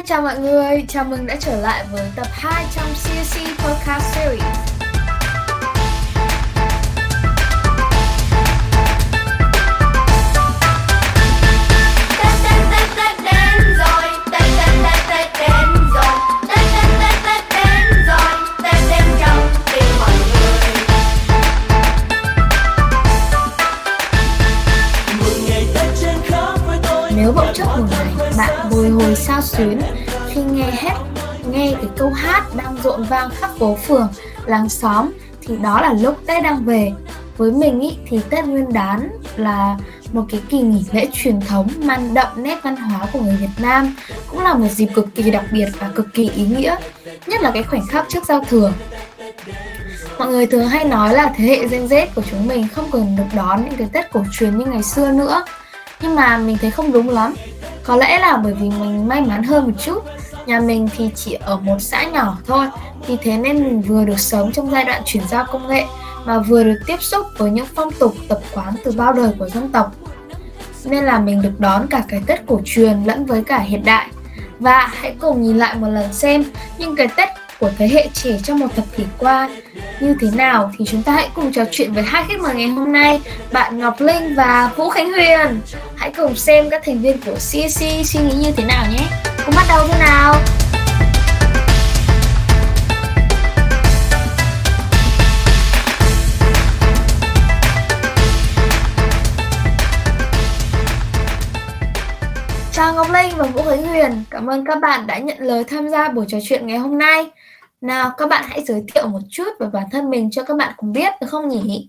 Hi, chào mọi người, chào mừng đã trở lại với tập 2 trong CSC Podcast Series. Bạn bồi hồi sao xuyến. Khi nghe hết nghe cái câu hát đang rộn vang khắp phố phường, làng xóm thì đó là lúc Tết đang về. Với mình ý, thì Tết Nguyên đán là một cái kỳ nghỉ lễ truyền thống mang đậm nét văn hóa của người Việt Nam cũng là một dịp cực kỳ đặc biệt và cực kỳ ý nghĩa nhất là cái khoảnh khắc trước giao thừa. Mọi người thường hay nói là thế hệ Gen Z của chúng mình không còn được đón những cái Tết cổ truyền như ngày xưa nữa. Nhưng mà mình thấy không đúng lắm có lẽ là bởi vì mình may mắn hơn một chút. Nhà mình thì chỉ ở một xã nhỏ thôi. Vì thế nên mình vừa được sống trong giai đoạn chuyển giao công nghệ, mà vừa được tiếp xúc với những phong tục, tập quán từ bao đời của dân tộc. Nên là mình được đón cả cái Tết cổ truyền lẫn với cả hiện đại. Và hãy cùng nhìn lại một lần xem những cái Tết của thế hệ trẻ trong một thập kỷ qua. Như thế nào thì chúng ta hãy cùng trò chuyện với hai khách mời ngày hôm nay bạn Ngọc Linh và Vũ Khánh Huyền. Hãy cùng xem các thành viên của CC suy nghĩ như thế nào nhé. Cùng bắt đầu thế nào. Chào Ngọc Linh và Vũ Khánh Huyền, cảm ơn các bạn đã nhận lời tham gia buổi trò chuyện ngày hôm nay. Nào, các bạn hãy giới thiệu một chút về bản thân mình cho các bạn cùng biết được không nhỉ?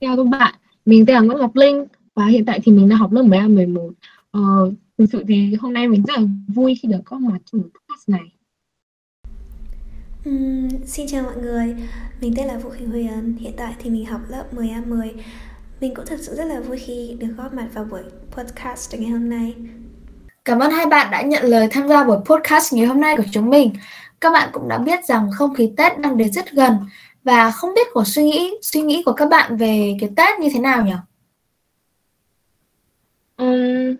Chào các bạn, mình tên là Nguyễn Ngọc Linh và hiện tại thì mình đang học lớp 12 11. Ờ, thực sự thì hôm nay mình rất là vui khi được có mặt trong podcast này. Ừm, xin chào mọi người, mình tên là Vũ Khánh Huyền, hiện tại thì mình học lớp 10A10 Mình cũng thật sự rất là vui khi được góp mặt vào buổi podcast ngày hôm nay Cảm ơn hai bạn đã nhận lời tham gia buổi podcast ngày hôm nay của chúng mình. Các bạn cũng đã biết rằng không khí Tết đang đến rất gần và không biết của suy nghĩ suy nghĩ của các bạn về cái Tết như thế nào nhỉ? Ừm,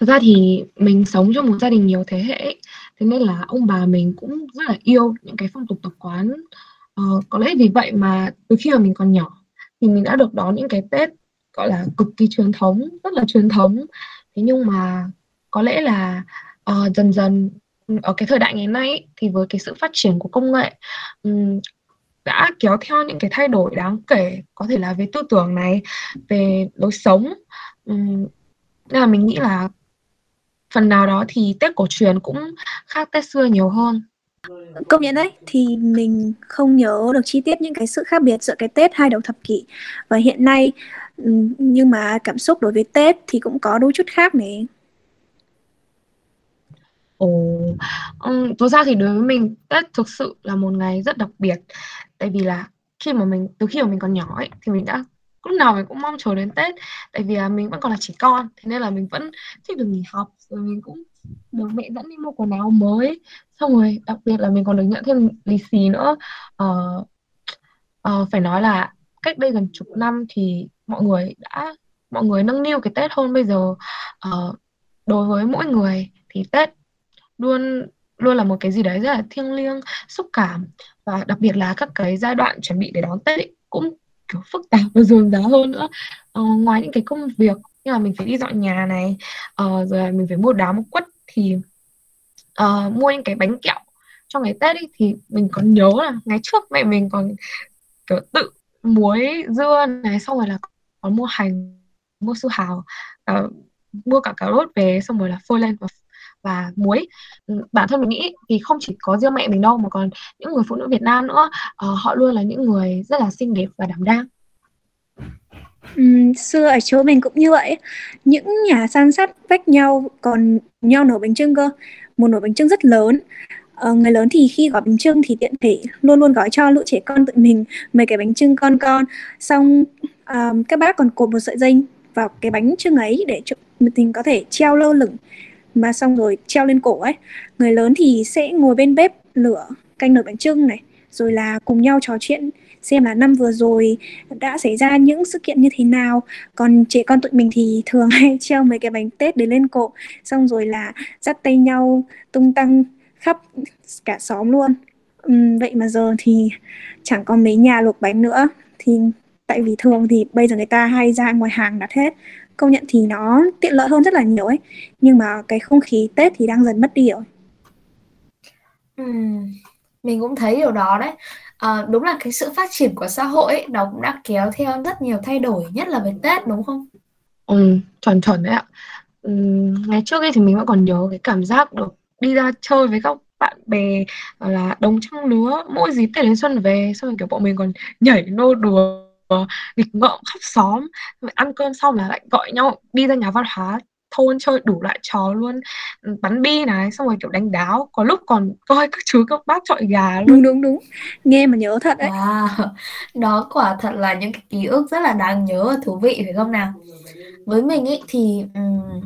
thật ra thì mình sống trong một gia đình nhiều thế hệ, thế nên là ông bà mình cũng rất là yêu những cái phong tục tập quán. Ờ, có lẽ vì vậy mà từ khi mà mình còn nhỏ thì mình đã được đón những cái Tết gọi là cực kỳ truyền thống, rất là truyền thống. Thế nhưng mà có lẽ là uh, dần dần ở cái thời đại ngày nay ấy, thì với cái sự phát triển của công nghệ ừm, đã kéo theo những cái thay đổi đáng kể có thể là về tư tưởng này về lối sống. Ừm, nên là mình nghĩ là phần nào đó thì Tết cổ truyền cũng khác Tết xưa nhiều hơn. Công nhận đấy, thì mình không nhớ được chi tiết những cái sự khác biệt giữa cái Tết hai đầu thập kỷ và hiện nay. Ừm, nhưng mà cảm xúc đối với Tết thì cũng có đôi chút khác này. Ồ, ừm, thực ra thì đối với mình Tết thực sự là một ngày rất đặc biệt. Tại vì là khi mà mình từ khi mà mình còn nhỏ ấy thì mình đã lúc nào mình cũng mong chờ đến Tết. Tại vì là mình vẫn còn là trẻ con thế nên là mình vẫn thích được nghỉ học rồi mình cũng được mẹ dẫn đi mua quần áo mới. Xong rồi đặc biệt là mình còn được nhận thêm lì xì nữa. Ờ, ờ, phải nói là cách đây gần chục năm thì mọi người đã mọi người nâng niu cái Tết hơn bây giờ. Ờ, đối với mỗi người thì Tết luôn luôn là một cái gì đấy rất là thiêng liêng xúc cảm. Và đặc biệt là các cái giai đoạn chuẩn bị để đón Tết ấy, cũng kiểu phức tạp và dườm rà hơn nữa. Ờ, ngoài những cái công việc như là mình phải đi dọn nhà này uh, rồi mình phải mua đá mua quất thì uh, mua những cái bánh kẹo cho ngày Tết ấy, thì mình còn nhớ là ngày trước mẹ mình còn kiểu tự muối dưa này xong rồi là còn mua hành mua su hào uh, mua cả cà rốt về xong rồi là phơi lên và và muối. Ừ, bản thân mình nghĩ thì không chỉ có riêng mẹ mình đâu mà còn những người phụ nữ Việt Nam nữa uh, họ luôn là những người rất là xinh đẹp và đảm đang. Ừ, xưa ở chỗ mình cũng như vậy, những nhà san sát vách nhau còn nhau nổi bánh trưng cơ, một nồi bánh trưng rất lớn. Ờ, người lớn thì khi gói bánh trưng thì tiện thể luôn luôn gói cho lũ trẻ con tụi mình mấy cái bánh trưng con con, xong um, các bác còn cột một sợi dây vào cái bánh trưng ấy để cho mình có thể treo lơ lửng mà xong rồi treo lên cổ ấy. Người lớn thì sẽ ngồi bên bếp lửa canh nồi bánh trưng này, rồi là cùng nhau trò chuyện xem là năm vừa rồi đã xảy ra những sự kiện như thế nào. Còn trẻ con tụi mình thì thường hay treo mấy cái bánh tết để lên cổ xong rồi là dắt tay nhau tung tăng khắp cả xóm luôn. Uhm, vậy mà giờ thì chẳng có mấy nhà luộc bánh nữa. Thì tại vì thường thì bây giờ người ta hay ra ngoài hàng đặt hết công nhận thì nó tiện lợi hơn rất là nhiều ấy nhưng mà cái không khí Tết thì đang dần mất đi rồi Ừm, mình cũng thấy điều đó đấy. Ờ, đúng là cái sự phát triển của xã hội ấy, nó cũng đã kéo theo rất nhiều thay đổi, nhất là về Tết đúng không? Ừ, chuẩn chuẩn đấy ạ. Ừm, ngày trước ấy thì mình vẫn còn nhớ cái cảm giác được đi ra chơi với các bạn bè là đồng trang lứa mỗi dịp Tết đến xuân về xong rồi kiểu bọn mình còn nhảy nô đùa nghịch ngợm khắp xóm. Rồi ăn cơm xong là lại gọi nhau đi ra nhà văn hóa thôn chơi đủ loại trò luôn. Ừ, bắn bi này xong rồi kiểu đánh đáo. Có lúc còn coi các chú các bác chọi gà luôn. Đúng đúng đúng. Nghe mà nhớ thật đấy. Wow, đó quả thật là những cái ký ức rất là đáng nhớ và thú vị phải không nào? Với mình ấy thì ừm,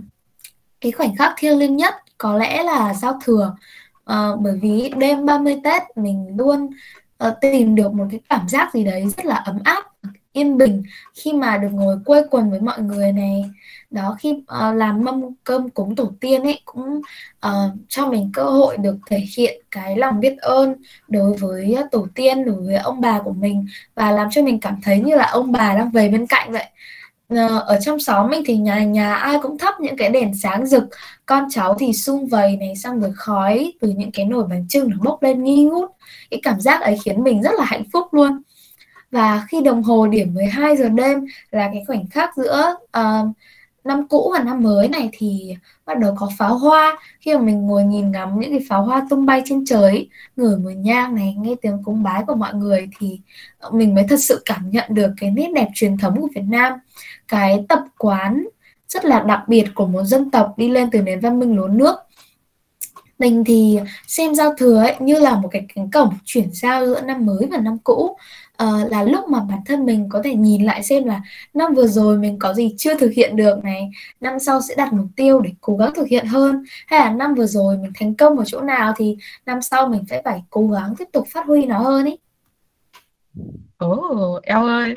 cái khoảnh khắc thiêng liêng nhất có lẽ là giao thừa. Ờ, bởi vì đêm 30 Tết mình luôn Ờ, tìm được một cái cảm giác gì đấy rất là ấm áp, yên bình khi mà được ngồi quây quần với mọi người này. Đó khi uh, làm mâm cơm cúng tổ tiên ấy cũng uh, cho mình cơ hội được thể hiện cái lòng biết ơn đối với tổ tiên, đối với ông bà của mình và làm cho mình cảm thấy như là ông bà đang về bên cạnh vậy. Ờ, ở trong xóm mình thì nhà nhà ai cũng thắp những cái đèn sáng rực. Con cháu thì sum vầy này xong rồi khói từ những cái nồi bánh chưng nó bốc lên nghi ngút. Cái cảm giác ấy khiến mình rất là hạnh phúc luôn. Và khi đồng hồ điểm 12 giờ đêm là cái khoảnh khắc giữa ờ, năm cũ và năm mới này thì bắt đầu có pháo hoa. Khi mà mình ngồi nhìn ngắm những cái pháo hoa tung bay trên trời, ngửi mùi nhang này, nghe tiếng cúng bái của mọi người thì mình mới thật sự cảm nhận được cái nét đẹp truyền thống của Việt Nam. Cái tập quán rất là đặc biệt của một dân tộc đi lên từ nền văn minh lúa nước. Mình thì xem giao thừa ấy, như là một cái cánh cổng chuyển giao giữa năm mới và năm cũ uh, là lúc mà bản thân mình có thể nhìn lại xem là năm vừa rồi mình có gì chưa thực hiện được này năm sau sẽ đặt mục tiêu để cố gắng thực hiện hơn hay là năm vừa rồi mình thành công ở chỗ nào thì năm sau mình sẽ phải cố gắng tiếp tục phát huy nó hơn ý Ồ, eo ơi,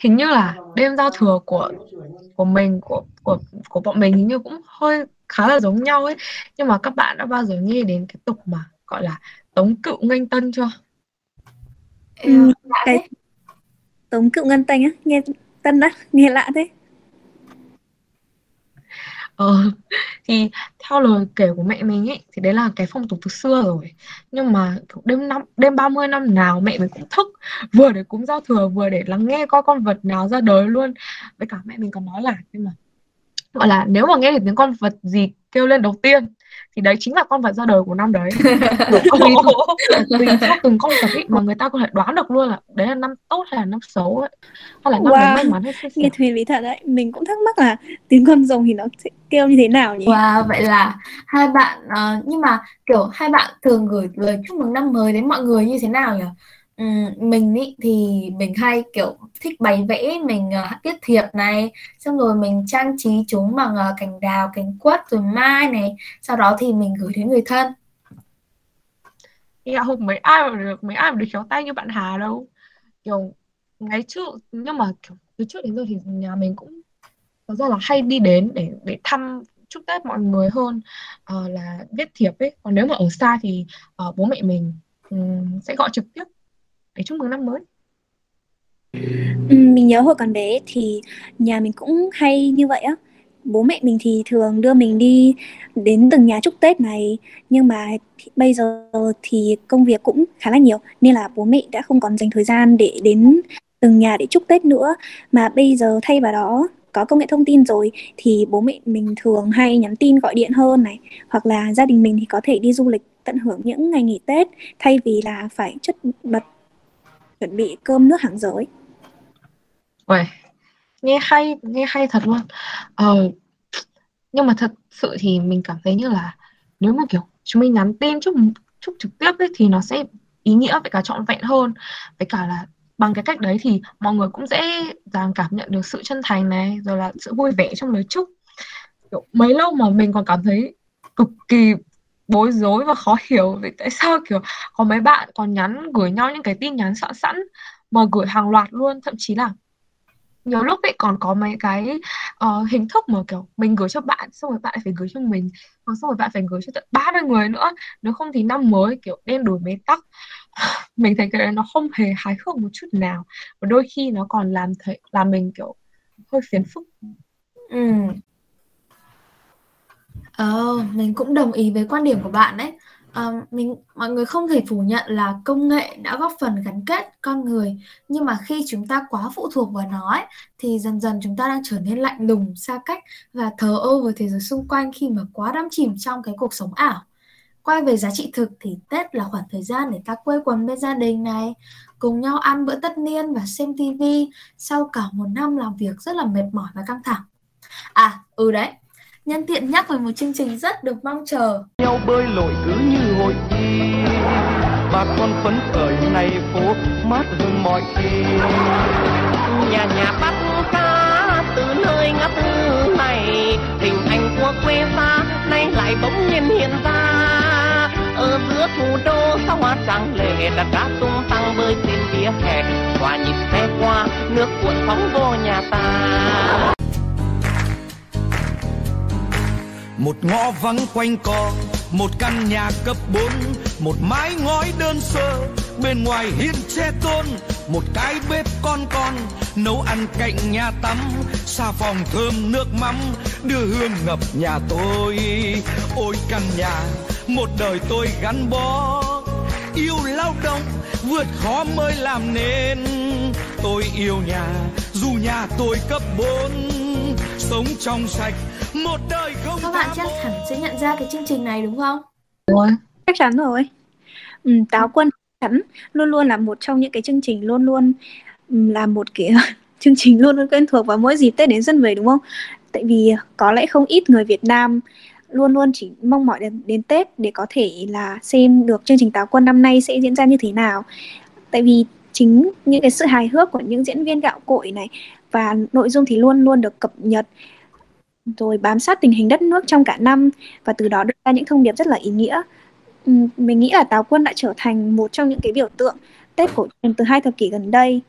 hình như là đêm giao thừa của của mình của của của bọn mình hình như cũng hơi khá là giống nhau ấy. Nhưng mà các bạn đã bao giờ nghe đến cái tục mà gọi là tống cựu nghênh tân chưa? Ờ, Ừm, lạ cái thế tống cựu ngân tanh á nghe tân á nghe lạ thế Ờ, thì theo lời kể của mẹ mình ấy thì đấy là cái phong tục từ xưa rồi. Nhưng mà đêm năm đêm 30 năm nào mẹ mình cũng thức vừa để cúng giao thừa vừa để lắng nghe coi con vật nào ra đời luôn. Với cả mẹ mình còn nói là nhưng mà gọi là nếu mà nghe được tiếng con vật gì kêu lên đầu tiên thì đấy chính là con vật ra đời của năm đấy. Tùy thuộc tùy theo từng con vật ấy mà người ta có thể đoán được luôn là đấy là năm tốt hay là năm xấu ấy. Hay là năm wow. may mắn hay nghe thùy lý thật đấy. Mình cũng thắc mắc là tiếng con rồng thì nó sẽ kêu như thế nào nhỉ? Wow, vậy là hai bạn ờ, nhưng mà kiểu hai bạn thường gửi lời chúc mừng năm mới đến mọi người như thế nào nhỉ? Ừm, mình ý, thì mình hay kiểu thích bày vẽ mình ờ, viết thiệp này xong rồi mình trang trí chúng bằng ờ, cành đào cành quất rồi mai này sau đó thì mình gửi đến người thân. Thì không mấy ai mà được mấy ai mà được khéo tay như bạn Hà đâu. Kiểu ngày trước nhưng mà kiểu từ trước đến giờ thì nhà mình cũng thật ra là hay đi đến để để thăm chúc Tết mọi người hơn ờ, là viết thiệp ấy. Còn nếu mà ở xa thì ờ, bố mẹ mình ừm, sẽ gọi trực tiếp để chúc mừng năm mới ừ, mình nhớ hồi còn bé thì nhà mình cũng hay như vậy á. Bố mẹ mình thì thường đưa mình đi đến từng nhà chúc Tết này, nhưng mà bây giờ thì công việc cũng khá là nhiều nên là bố mẹ đã không còn dành thời gian để đến từng nhà để chúc Tết nữa. Mà bây giờ thay vào đó có công nghệ thông tin rồi thì bố mẹ mình thường hay nhắn tin gọi điện hơn này, hoặc là gia đình mình thì có thể đi du lịch tận hưởng những ngày nghỉ Tết thay vì là phải chất bật chuẩn bị cơm nước hàng giới. Uầy, nghe hay nghe hay thật luôn. Ờ, nhưng mà thật sự thì mình cảm thấy như là nếu mà kiểu chúng mình nhắn tin chúc chúc trực tiếp ấy, thì nó sẽ ý nghĩa với cả trọn vẹn hơn. Với cả là bằng cái cách đấy thì mọi người cũng dễ dàng cảm nhận được sự chân thành này rồi là sự vui vẻ trong lời chúc. Kiểu mấy lâu mà mình còn cảm thấy cực kỳ bối rối và khó hiểu vì tại sao kiểu có mấy bạn còn nhắn gửi nhau những cái tin nhắn sẵn sẵn mà gửi hàng loạt luôn. Thậm chí là nhiều lúc ấy còn có mấy cái uh, hình thức mà kiểu mình gửi cho bạn xong rồi bạn phải gửi cho mình hoặc xong rồi bạn phải gửi cho tận 30 người nữa. Nếu không thì năm mới kiểu đen đổi bế tắc mình thấy cái đấy nó không hề hài hước một chút nào. Và đôi khi nó còn làm thấy làm mình kiểu hơi phiền phức. Ừ Ờ, mình cũng đồng ý với quan điểm của bạn đấy. Ờ, mình mọi người không thể phủ nhận là công nghệ đã góp phần gắn kết con người, nhưng mà khi chúng ta quá phụ thuộc vào nó ấy, thì dần dần chúng ta đang trở nên lạnh lùng, xa cách và thờ ơ với thế giới xung quanh khi mà quá đắm chìm trong cái cuộc sống ảo. Quay về giá trị thực thì Tết là khoảng thời gian để ta quây quần bên gia đình này, cùng nhau ăn bữa tất niên và xem tivi sau cả một năm làm việc rất là mệt mỏi và căng thẳng. À, ừ đấy, nhân tiện nhắc về một chương trình rất được mong chờ. nhau bơi lội cứ như hội thi. Bà con phấn khởi này phố mát hơn mọi khi. Nhà nhà bắt cá từ nơi ngắt này hình ảnh của quê xa nay lại bỗng nhiên hiện ra. Ở giữa thủ đô sao hoa trắng lệ đã cá tung tăng bơi trên vỉa hè. Hòa nhịp xe qua nước cuộn phóng vô nhà ta Một ngõ vắng quanh co, Một căn nhà cấp 4 Một mái ngói đơn sơ, Bên ngoài hiên che tôn, Một cái bếp con con, Nấu ăn cạnh nhà tắm Xà phòng thơm nước mắm, Đưa hương ngập nhà tôi. Ôi căn nhà, Một đời tôi gắn bó, Yêu lao động, Vượt khó mới làm nên. Tôi yêu nhà, Dù nhà tôi cấp 4 Sống trong sạch một đời không Các bạn chắc hẳn sẽ nhận ra cái chương trình này đúng không? rồi chắc chắn rồi ừ, táo quân chắc chắn luôn luôn là một trong những cái chương trình luôn luôn ừ, là một cái chương trình luôn luôn quen thuộc vào mỗi dịp Tết đến xuân về đúng không? Tại vì có lẽ không ít người Việt Nam luôn luôn chỉ mong mỏi đến, đến Tết để có thể là xem được chương trình táo quân năm nay sẽ diễn ra như thế nào. Tại vì chính những cái sự hài hước của những diễn viên gạo cội này và nội dung thì luôn luôn được cập nhật rồi bám sát tình hình đất nước trong cả năm và từ đó đưa ra những thông điệp rất là ý nghĩa. Ừ, mình nghĩ là Táo Quân đã trở thành một trong những cái biểu tượng Tết cổ truyền từ hai thập kỷ gần đây.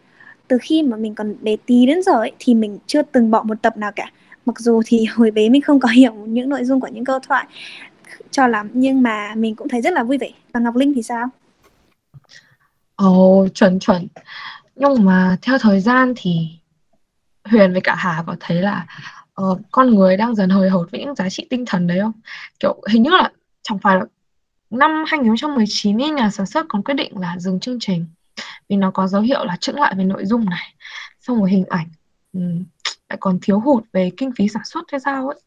Từ khi mà mình còn bé tí đến giờ ấy, thì mình chưa từng bỏ một tập nào cả. Mặc dù thì hồi bé mình không có hiểu những nội dung của những câu thoại cho lắm nhưng mà mình cũng thấy rất là vui vẻ. Và Ngọc Linh thì sao? Ồ, chuẩn chuẩn. Nhưng mà theo thời gian thì Huyền với cả Hà có thấy là ờ, con người đang dần hời hợt với những giá trị tinh thần đấy không? Kiểu hình như là chẳng phải là năm 2019 ấy, nhà sản xuất còn quyết định là dừng chương trình vì nó có dấu hiệu là chững lại về nội dung này, xong rồi hình ảnh ừm, lại còn thiếu hụt về kinh phí sản xuất hay sao ấy.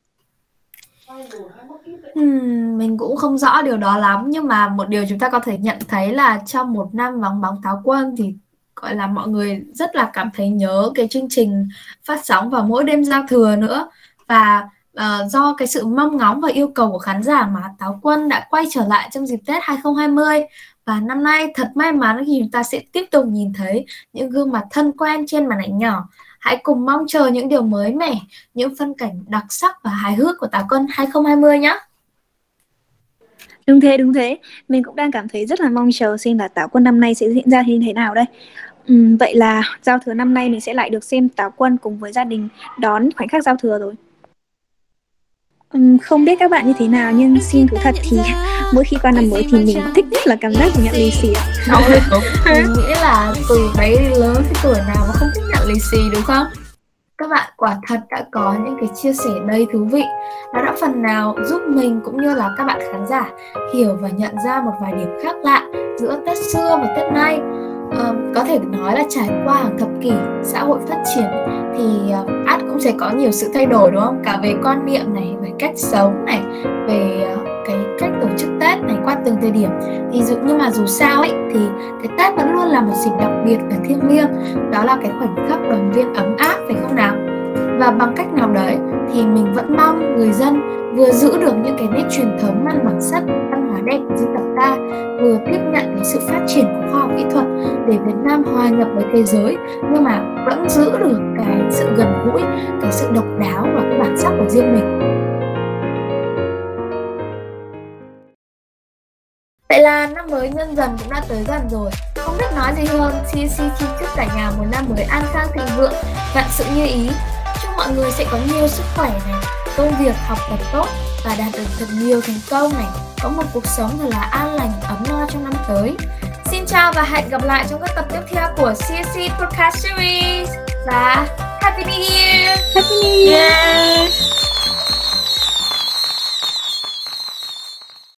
Ừm, mình cũng không rõ điều đó lắm nhưng mà một điều chúng ta có thể nhận thấy là trong một năm vắng bóng táo quân thì gọi là mọi người rất là cảm thấy nhớ cái chương trình phát sóng vào mỗi đêm giao thừa nữa và uh, do cái sự mong ngóng và yêu cầu của khán giả mà Táo Quân đã quay trở lại trong dịp Tết 2020 và năm nay thật may mắn khi chúng ta sẽ tiếp tục nhìn thấy những gương mặt thân quen trên màn ảnh nhỏ. Hãy cùng mong chờ những điều mới mẻ, những phân cảnh đặc sắc và hài hước của Táo Quân 2020 nhé. Đúng thế, đúng thế. Mình cũng đang cảm thấy rất là mong chờ xem là Táo Quân năm nay sẽ diễn ra như thế nào đây. Ừm, vậy là giao thừa năm nay mình sẽ lại được xem Táo Quân cùng với gia đình đón khoảnh khắc giao thừa rồi. Ừm, không biết các bạn như thế nào nhưng xin thú thật thì mỗi khi qua năm mới thì mình thích nhất là cảm giác của nhận lì xì ạ. Ôi, đúng thế. Mình nghĩ là từ bé đến lớn cái tuổi nào mà không thích nhận lì xì đúng không? Các bạn quả thật đã có những cái chia sẻ đầy thú vị Nó đã phần nào giúp mình cũng như là các bạn khán giả hiểu và nhận ra một vài điểm khác lạ giữa Tết xưa và Tết nay um, Có thể nói là trải qua hàng thập kỷ xã hội phát triển thì ờ, uh, ắt cũng sẽ có nhiều sự thay đổi đúng không? Cả về quan niệm này, về cách sống này, về uh, cái cách tổ chức Tết này qua từng thời điểm. Thì dù nhưng mà dù sao ấy thì cái Tết vẫn luôn là một dịp đặc biệt và thiêng liêng. Đó là cái khoảnh khắc đoàn viên ấm áp phải không nào? Và bằng cách nào đấy thì mình vẫn mong người dân vừa giữ được những cái nét truyền thống mang bản sắc hóa đẹp của dân tộc ta, vừa tiếp nhận cái sự phát triển của khoa học kỹ thuật để Việt Nam hòa nhập với thế giới, nhưng mà vẫn giữ được cái sự gần gũi, cái sự độc đáo và cái bản sắc của riêng mình. Vậy là năm mới nhân dần cũng đã tới gần rồi. Không biết nói gì hơn CC xin chúc cả nhà một năm mới an khang thịnh vượng. Vạn sự như ý. Chúc mọi người sẽ có nhiều sức khỏe này. Công việc học tập tốt Và đạt được thật nhiều thành công này Có một cuộc sống thật là an lành ấm no trong năm tới Xin chào và hẹn gặp lại trong các tập tiếp theo của CSC Podcast Series Và Happy New Year Happy New Year! Yeah.